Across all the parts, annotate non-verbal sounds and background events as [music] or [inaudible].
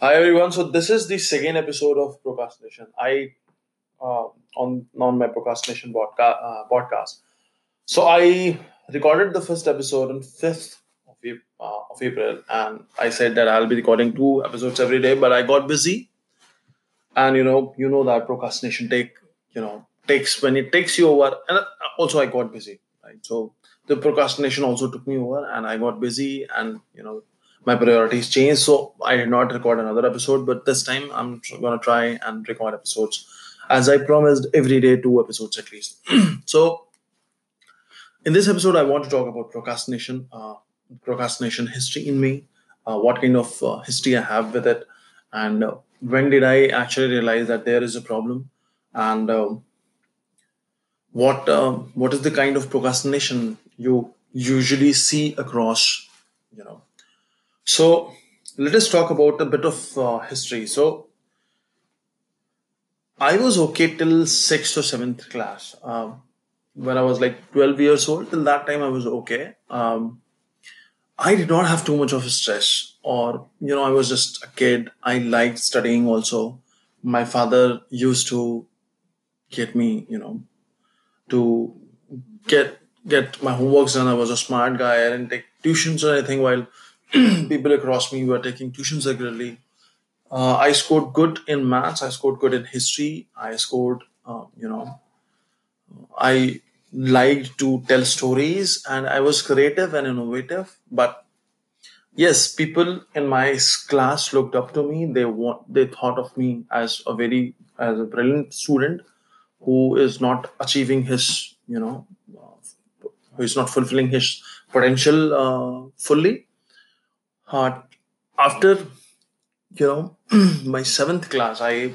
Hi everyone. So this is the second episode of procrastination. I uh, on on my procrastination podca- uh, podcast. So I recorded the first episode on fifth of, uh, of April, and I said that I'll be recording two episodes every day. But I got busy, and you know, you know that procrastination take you know takes when it takes you over, and uh, also I got busy, right? So the procrastination also took me over, and I got busy, and you know my priorities changed. So I did not record another episode, but this time I'm gonna try and record episodes, as I promised every day two episodes at least. [clears throat] so in this episode, I want to talk about procrastination, uh, procrastination history in me, uh, what kind of uh, history I have with it, and uh, when did I actually realize that there is a problem, and um, what um what is the kind of procrastination you usually see across, you know. So let us talk about a bit of uh, history. So I was okay till sixth or seventh class. Um, when I was like 12 years old, till that time I was okay. Um, I did not have too much of a stress, or you know, I was just a kid. I liked studying also. My father used to get me, you know, to get get my homeworks done. I was a smart guy. I didn't take tuitions or anything. While [clears throat] people across me were taking tuitions regularly, uh, I scored good in maths. I scored good in history. I scored, uh, you know, I liked to tell stories, and I was creative and innovative. But yes people in my class looked up to me they want they thought of me as a very as a brilliant student who is not achieving his you know uh, who is not fulfilling his potential uh, fully after you know [clears throat] my seventh class i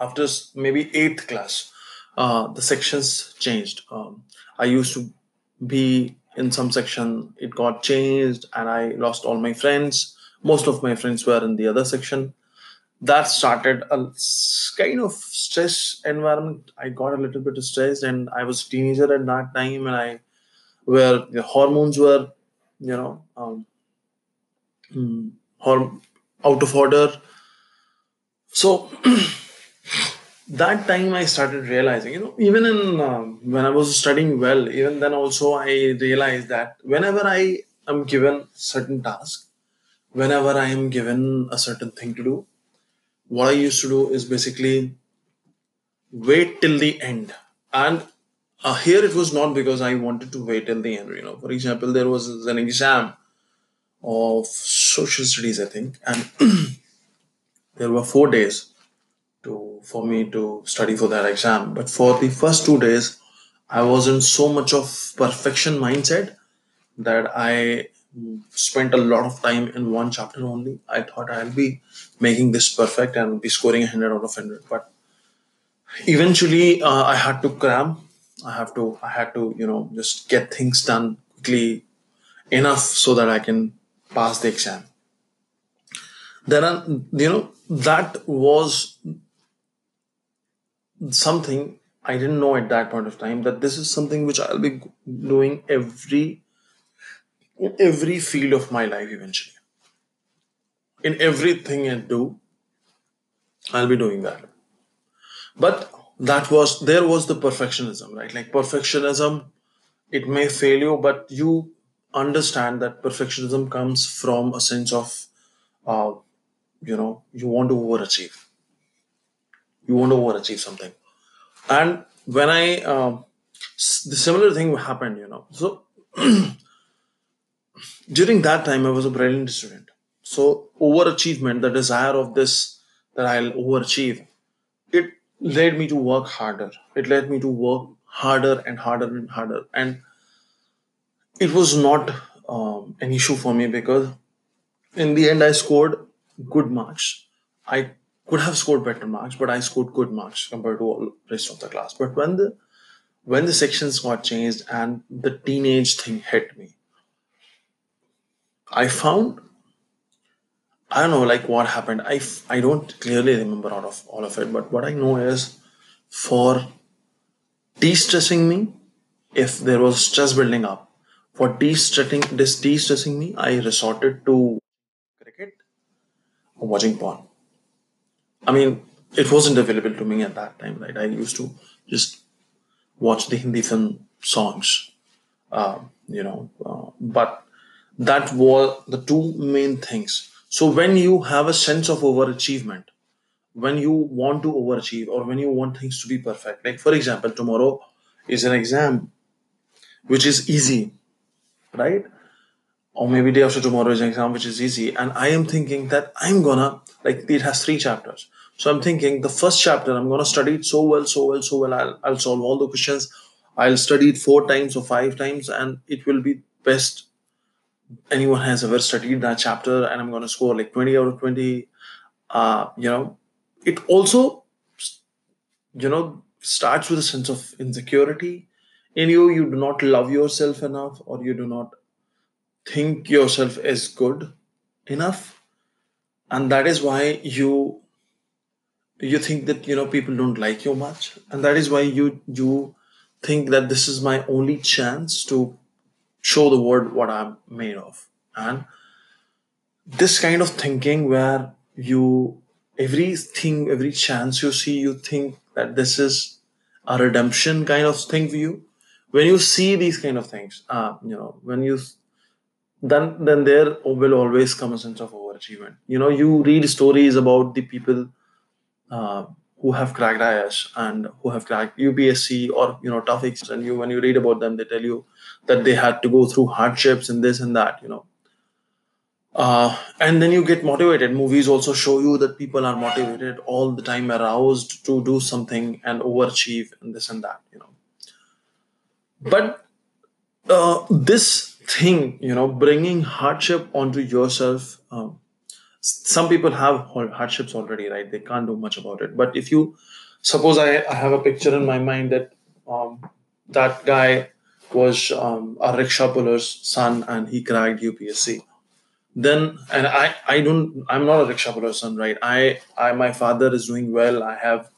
after maybe eighth class uh, the sections changed. Um, i used to be in some section it got changed and i lost all my friends. Most of my friends were in the other section. That started a kind of stress environment. I got a little bit stressed and i was a teenager at that time and i where the hormones were you know um, mm, horm- out of order. So [clears throat] that time i started realizing you know even in um, when i was studying well even then also i realized that whenever i am given certain task whenever i am given a certain thing to do what i used to do is basically wait till the end. And uh, here it was not because i wanted to wait till the end you know. For example there was an exam of social studies i think and [clears throat] there were four days to for me to study for that exam. But for the first two days, I was in so much of perfection mindset that I spent a lot of time in one chapter only. I thought I'll be making this perfect and be scoring 100 out of 100. But eventually, uh, I had to cram. I have to. I had to, you know, just get things done quickly enough so that I can pass the exam. Then, uh, you know, that was something I didn't know at that point of time that this is something which I'll be doing every in every field of my life eventually. In everything I do, I'll be doing that. But that was there was the perfectionism, right? Like perfectionism, it may fail you, but you understand that perfectionism comes from a sense of uh, you know, you want to overachieve. You want to overachieve something. And when I s- the similar thing happened, you know. So [clears throat] during that time i was a brilliant student so overachievement the desire of this that i'll overachieve it led me to work harder it led me to work harder and harder and harder and it was not um, an issue for me because in the end i scored good marks i could have scored better marks but i scored good marks compared to all rest of the class but when the when the sections got changed and the teenage thing hit me i found I don't know, like what happened. I, don't clearly remember out of all of it, but what I know is for de-stressing me, if there was stress building up, for de-stressing de-stressing me, I resorted to cricket. Or watching porn. I mean, it wasn't available to me at that time, right? I used to just watch the Hindi film songs, uh, you know, uh, but that were the two main things. So when you have a sense of overachievement, when you want to overachieve or when you want things to be perfect, like for example, tomorrow is an exam which is easy, right? Or maybe day after tomorrow is an exam which is easy, and I am thinking that I'm gonna like it has three chapters. So I'm thinking the first chapter I'm gonna study it so well, so well, so well. I'll, I'll solve all the questions. I'll study it four times or five times, and it will be best anyone has ever studied that chapter. And I'm gonna score like 20 out of 20. Uh, you know, it also, you know, starts with a sense of insecurity in you. You do not love yourself enough, or you do not think yourself as good enough, and that is why you you think that you know people don't like you much. And that is why you you think that this is my only chance to show the world what i'm made of. And this kind of thinking where you everything every chance you see you think that this is a redemption kind of thing for you when you see these kind of things uh, you know when you then then there will always come a sense of overachievement you know you read stories about the people uh, who have cracked IS and who have cracked UPSC or you know tough exams, and you when you read about them, they tell you that they had to go through hardships and this and that, you know. Uh, and then you get motivated. Movies also show you that people are motivated all the time, aroused to do something and overachieve and this and that, you know. But uh, this thing, you know, bringing hardship onto yourself. Um, some people have hardships already, right? They can't do much about it. But if you suppose I, I have a picture in my mind that um, that guy was um, a rickshaw puller's son and he cracked UPSC. Then and I I don't I'm not a rickshaw puller's son, right? I I my father is doing well. I have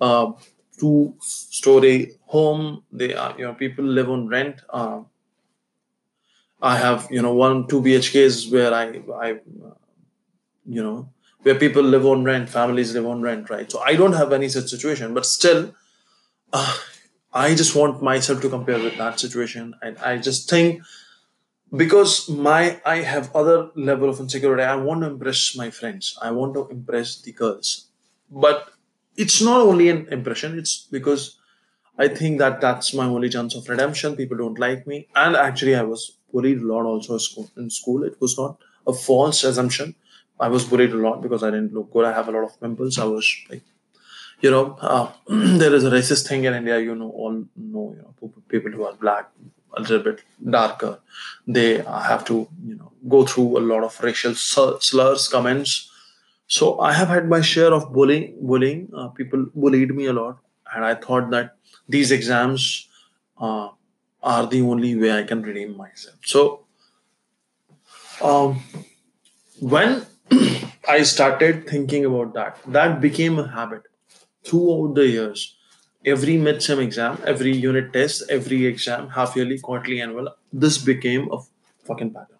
a two story home. They are you know people live on rent. Uh, I have you know one two BHKs where I I you know, where people live on rent, families live on rent, right? So I don't have any such situation, but still, uh, I just want myself to compare with that situation, and I just think because my I have other level of insecurity, I want to impress my friends, I want to impress the girls, but it's not only an impression; it's because I think that that's my only chance of redemption. People don't like me, and actually, I was bullied a lot also in school. It was not a false assumption I was bullied a lot because I didn't look good. I have a lot of pimples. I was like, you know, uh, [clears throat] there is a racist thing in India. You know, all know, you know, people who are black, a little bit darker, they have to, you know, go through a lot of racial slurs, comments. So I have had my share of bullying. Bullying. Uh, people bullied me a lot, and I thought that these exams uh, are the only way I can redeem myself. So, um, when [clears throat] I started thinking about that. That became a habit throughout the years. Every midsem exam, every unit test, every exam, half yearly, quarterly, annual, this became a fucking pattern.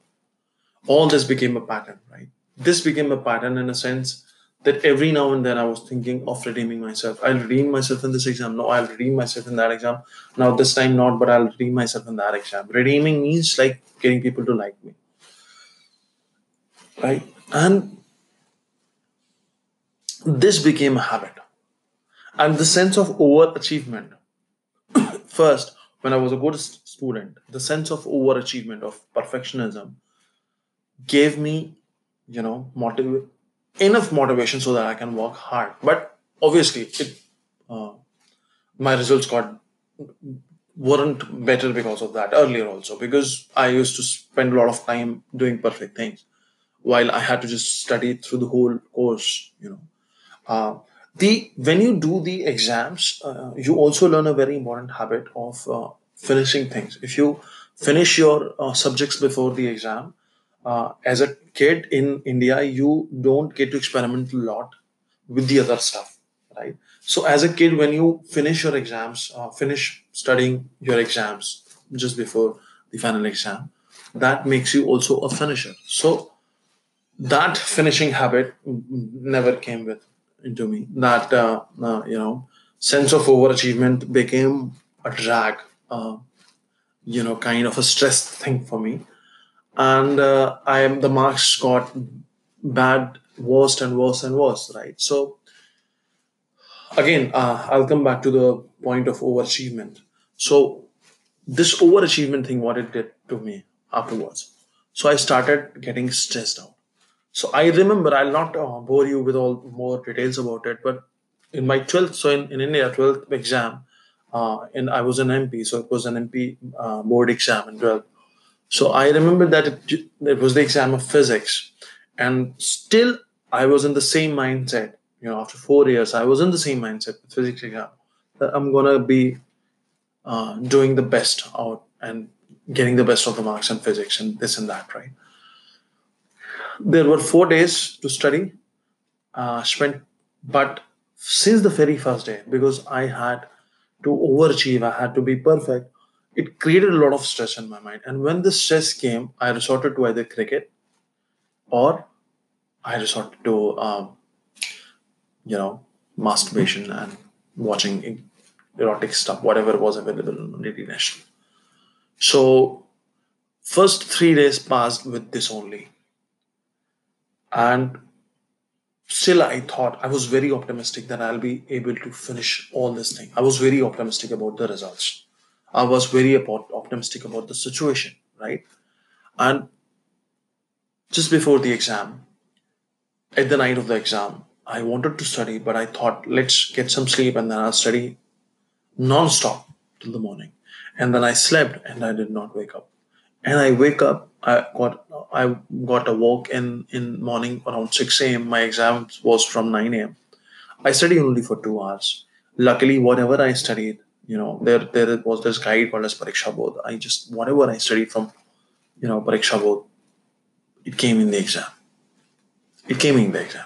All this became a pattern, right? This became a pattern in a sense that every now and then I was thinking of redeeming myself. I'll redeem myself in this exam. No, I'll redeem myself in that exam. Now this time not, but I'll redeem myself in that exam. Redeeming means like getting people to like me. Right? And this became a habit. And the sense of overachievement, [coughs] first, when I was a good student, the sense of overachievement, of perfectionism, gave me, you know, enough motivation so that I can work hard. But obviously, it, uh, my results got weren't better because of that earlier also because I used to spend a lot of time doing perfect things while I had to just study through the whole course, you know. Uh, the when you do the exams, uh, you also learn a very important habit of uh, finishing things. If you finish your uh, subjects before the exam, uh, as a kid in India, you don't get to experiment a lot with the other stuff, right? So as a kid, when you finish your exams, uh, finish studying your exams just before the final exam, that makes you also a finisher. So that finishing habit never came with into me. That uh, uh, you know sense of overachievement became a drag, uh, you know, kind of a stress thing for me. And uh, I am the marks got bad, worse and worse and worse, right? So again, uh, I'll come back to the point of overachievement. So this overachievement thing, what it did to me afterwards. So I started getting stressed out. So I remember, I'll not uh, bore you with all more details about it, but in my 12th, so in, in India, 12th exam, uh, and I was an MP, so it was an MP uh, board exam in 12th. So I remember that it, it was the exam of physics, and still I was in the same mindset. You know, after four years, I was in the same mindset with physics exam that I'm gonna be uh, doing the best out and getting the best of the marks in physics and this and that, right? There were four days to study, uh, spent, but since the very first day, because I had to overachieve, I had to be perfect, it created a lot of stress in my mind. And when the stress came, I resorted to either cricket or I resorted to, um, you know, masturbation and watching erotic stuff, whatever was available on DD National. So, first three days passed with this only. And still, I thought I was very optimistic that I'll be able to finish all this thing. I was very optimistic about the results. I was very optimistic about the situation, right? And just before the exam, at the night of the exam, I wanted to study, but I thought, let's get some sleep and then I'll study non-stop till the morning. And then I slept and I did not wake up. And I wake up, I got I got a walk in in morning around 6 a.m. My exam was from 9 a.m. I studied only for two hours. Luckily, whatever I studied, you know, there there was this guide called as Pariksha Bodh. I just whatever I studied from, you know, Pariksha Bodh, it came in the exam. It came in the exam.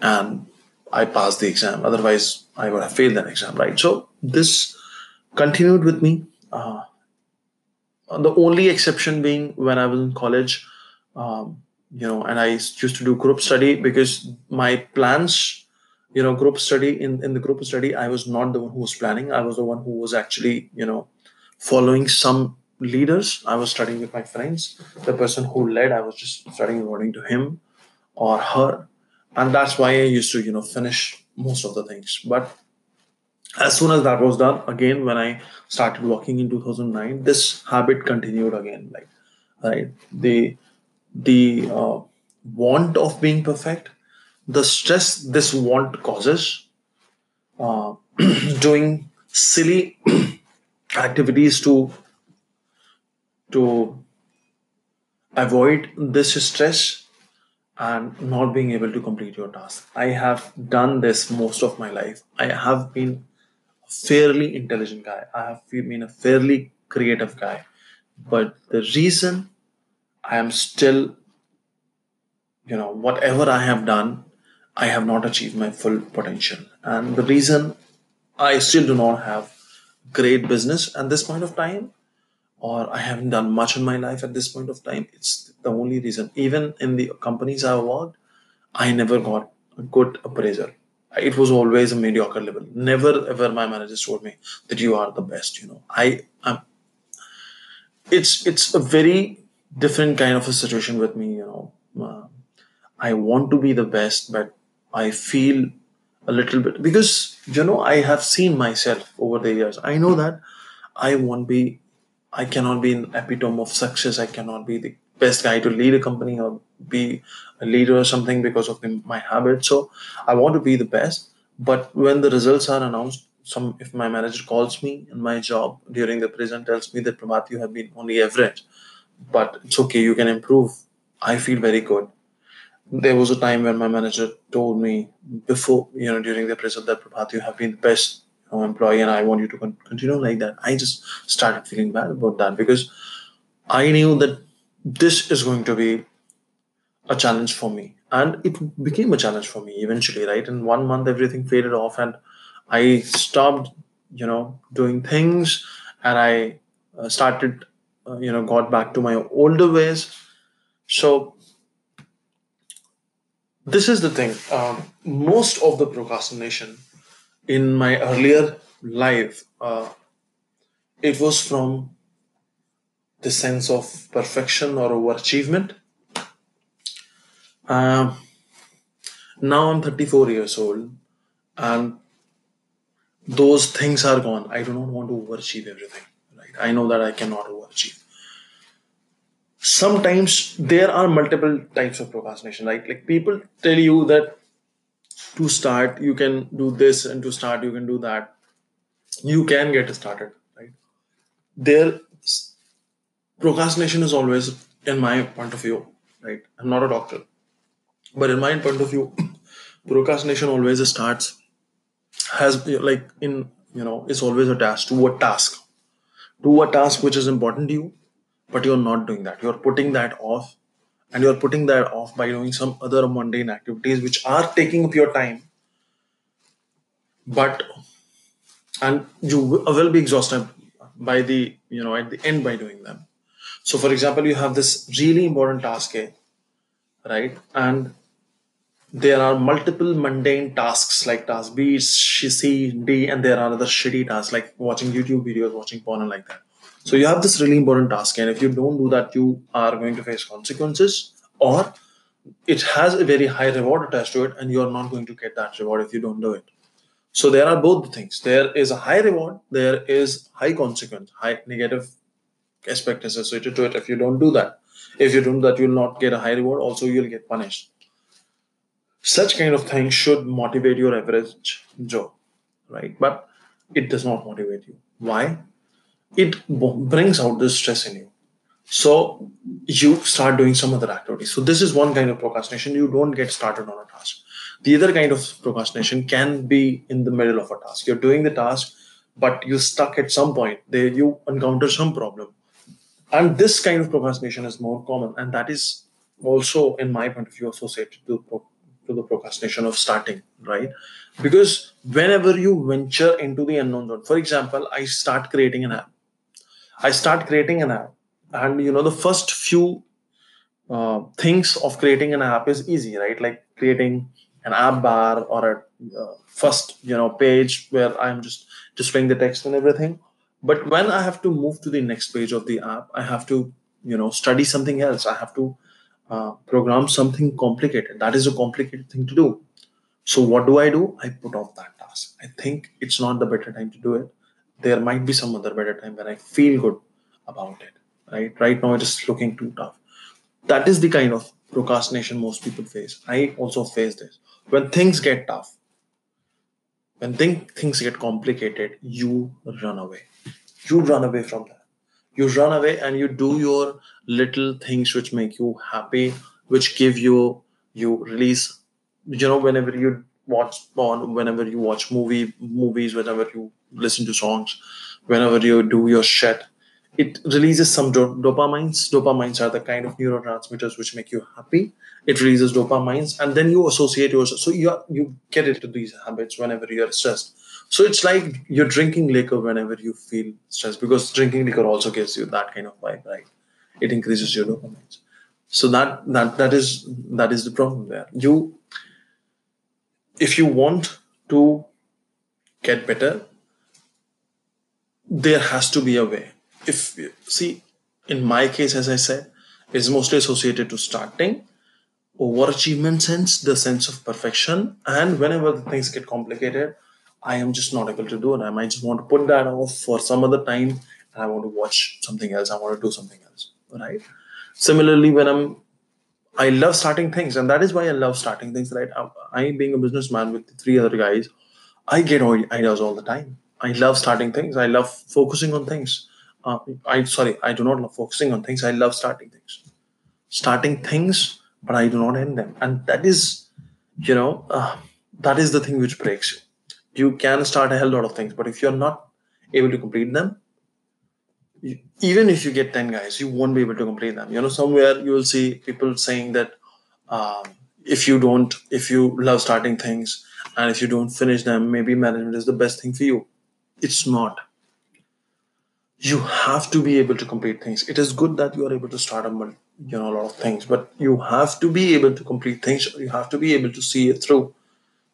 And I passed the exam. Otherwise, I would have failed that exam, right? So this continued with me. Uh, the only exception being when I was in college, um, you know, and I used to do group study because my plans, you know, group study in, in the group study, I was not the one who was planning. I was the one who was actually, you know, following some leaders. I was studying with my friends. The person who led, I was just studying according to him or her and that's why I used to you know finish most of the things. But as soon as that was done, again when I started working in 2009, this habit continued again. Like right, the the uh, want of being perfect, the stress this want causes, uh, [clears throat] doing silly [clears throat] activities to to avoid this stress and not being able to complete your task. I have done this most of my life. I have been a fairly intelligent guy. I have been a fairly creative guy. But the reason I am still, you know, whatever I have done, I have not achieved my full potential. And the reason I still do not have great business at this point of time or I haven't done much in my life at this point of time. It's the only reason. Even in the companies I worked, I never got a good appraisal. It was always a mediocre level. Never ever my managers told me that you are the best. You know, I am. It's it's a very different kind of a situation with me. You know, uh, I want to be the best, but I feel a little bit because you know I have seen myself over the years. I know that I won't be I cannot be an epitome of success. I cannot be the best guy to lead a company or be a leader or something because of the, my habit. So I want to be the best. But when the results are announced, some if my manager calls me in my job during the present tells me that Prabhat, you have been only average, but it's okay, you can improve. I feel very good. There was a time when my manager told me before, you know, during the present that Prabhat, you have been the best employee and I want you to con- continue like that. I just started feeling bad about that because I knew that this is going to be a challenge for me. And it became a challenge for me eventually, right? In one month, everything faded off and I stopped, you know, doing things and I uh, started, uh, you know, got back to my older ways. So this is the thing. Um, most of the procrastination in my earlier life, uh, it was from the sense of perfection or overachievement. Um, now I'm 34 years old, and those things are gone. I do not want to overachieve everything. Right? I know that I cannot overachieve. Sometimes there are multiple types of procrastination. Right? Like people tell you that to start you can do this, and to start you can do that. You can get started. Right? There, procrastination is always, in my point of view, right? I'm not a doctor, but in my point of view, [coughs] procrastination always starts has like in you know it's always attached to a task to a task which is important to you but you're not doing that. You're putting that off and you're putting that off by doing some other mundane activities which are taking up your time but and you uh, will be exhausted by the you know at the end by doing them. So for example you have this really important task A, right? And there are multiple mundane tasks like task B, C, D, and there are other shitty tasks like watching YouTube videos, watching porn, and like that. So you have this really important task, and if you don't do that, you are going to face consequences, or it has a very high reward attached to it, and you are not going to get that reward if you don't do it. So there are both things. There is a high reward, there is high consequence, high negative aspect associated to it if you don't do that. If you don't do that, you'll not get a high reward. Also, you'll get punished such kind of things should motivate your average Joe, right? But it does not motivate you. Why? It brings out the stress in you. So you start doing some other activity. So this is one kind of procrastination. You don't get started on a task. The other kind of procrastination can be in the middle of a task. You're doing the task, but you're stuck at some point. There you encounter some problem. And this kind of procrastination is more common. And that is also, in my point of view, associated to to the procrastination of starting, right? Because whenever you venture into the unknown zone, for example, I start creating an app. I start creating an app, and you know, the first few uh, things of creating an app is easy, right? Like creating an app bar or a uh, first, you know, page where I'm just displaying the text and everything. But when I have to move to the next page of the app, I have to, you know, study something else. I have to uh, program something complicated. That is a complicated thing to do. So what do I do? I put off that task. I think it's not the better time to do it. There might be some other better time when I feel good about it. Right? Right now it is looking too tough. That is the kind of procrastination most people face. I also face this. When things get tough, when think, things get complicated, you run away. You run away from that you run away and you do your little things which make you happy which give you you release you know whenever you watch porn whenever you watch movie movies whenever you listen to songs whenever you do your shit it releases some do- dopamines dopamines are the kind of neurotransmitters which make you happy it releases dopamines and then you associate yourself so you you get into these habits whenever you're stressed so it's like you're drinking liquor whenever you feel stressed because drinking liquor also gives you that kind of vibe, right? It increases your dopamine. So that that that is that is the problem there. You if you want to get better, there has to be a way. If see, in my case, as I said, it's mostly associated to starting, overachievement sense, the sense of perfection, and whenever the things get complicated, I am just not able to do it. I might just want to put that off for some other time and I want to watch something else. I want to do something else. Right. Similarly, when I'm I love starting things, and that is why I love starting things. Right, I, I being a businessman with three other guys, I get ideas all the time. I love starting things. I love focusing on things. Uh, I sorry, I do not love focusing on things. I love starting things, starting things, but I do not end them, and that is, you know, uh, that is the thing which breaks you you can start a hell lot of things but if you're not able to complete them you, even if you get 10 guys you won't be able to complete them you know somewhere you will see people saying that um, if you don't if you love starting things and if you don't finish them maybe management is the best thing for you it's not. You have to be able to complete things. It is good that you are able to start a you know a lot of things but you have to be able to complete things. You have to be able to see it through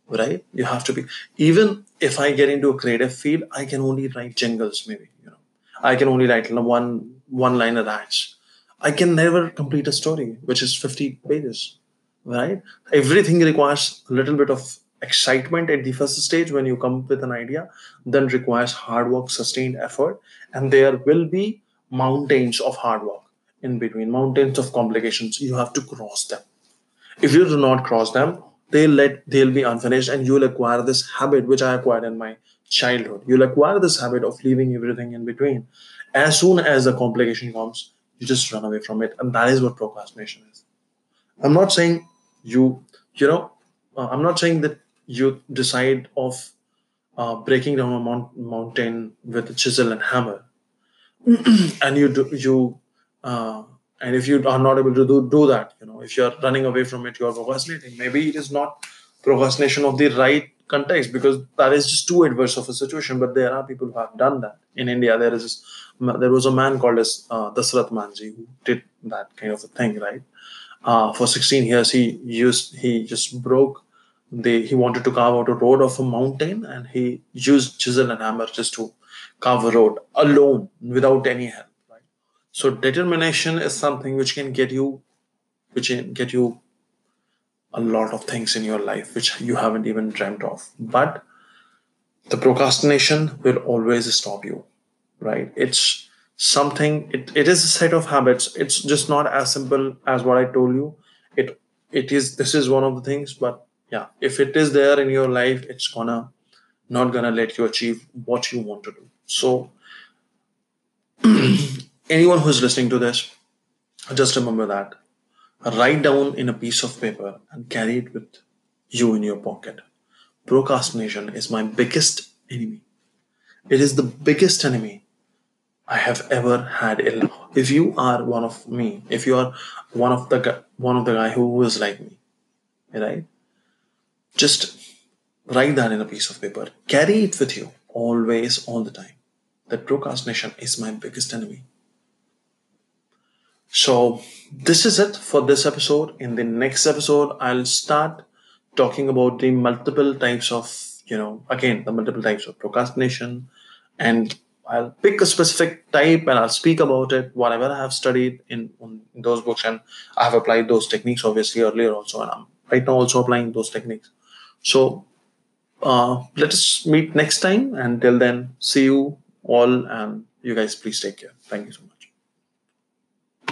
right? You have to be. Even if i get into a creative field i can only write jingles maybe you know. I can only write one one liner ads. I can never complete a story which is 50 pages right? Everything requires a little bit of excitement at the first stage when you come up with an idea then requires hard work sustained effort and there will be mountains of hard work in between mountains of complications. You have to cross them. If you do not cross them they'll let they'll be unfinished and you'll acquire this habit which i acquired in my childhood. You'll acquire this habit of leaving everything in between. As soon as a complication comes you just run away from it and that is what procrastination is. I'm not saying you you know uh, i'm not saying that you decide of uh, breaking down a mount- mountain with a chisel and hammer. [clears throat] And you do you uh, and if you are not able to do, do that you know if you're running away from it you're procrastinating. Maybe it is not procrastination of the right context because that is just too adverse of a situation but there are people who have done that. In india there is this, there was a man called as uh, Dasrath Manjhi who did that kind of a thing right? Uh, for 16 years he used he just broke the he wanted to carve out a road of a mountain and he used chisel and hammer just to carve a road alone without any help so determination is something which can get you, which can get you a lot of things in your life which you haven't even dreamt of. But the procrastination will always stop you, right? It's something. It, it is a set of habits. It's just not as simple as what I told you. It it is. This is one of the things. But yeah, if it is there in your life, it's gonna not gonna let you achieve what you want to do. So [clears throat] anyone who's listening to this, just remember that. Write down in a piece of paper and carry it with you in your pocket. Procrastination is my biggest enemy. It is the biggest enemy I have ever had. If you are one of me, if you are one of the one of the guy who is like me, right? Just write that in a piece of paper. Carry it with you always, all the time. That procrastination is my biggest enemy. So this is it for this episode. In the next episode, I'll start talking about the multiple types of, you know, again, the multiple types of procrastination. And I'll pick a specific type and I'll speak about it, whatever I have studied in, in those books. And I have applied those techniques obviously earlier also. And I'm right now also applying those techniques. So uh, let us meet next time. Until then, see you all and you guys please take care. Thank you so much.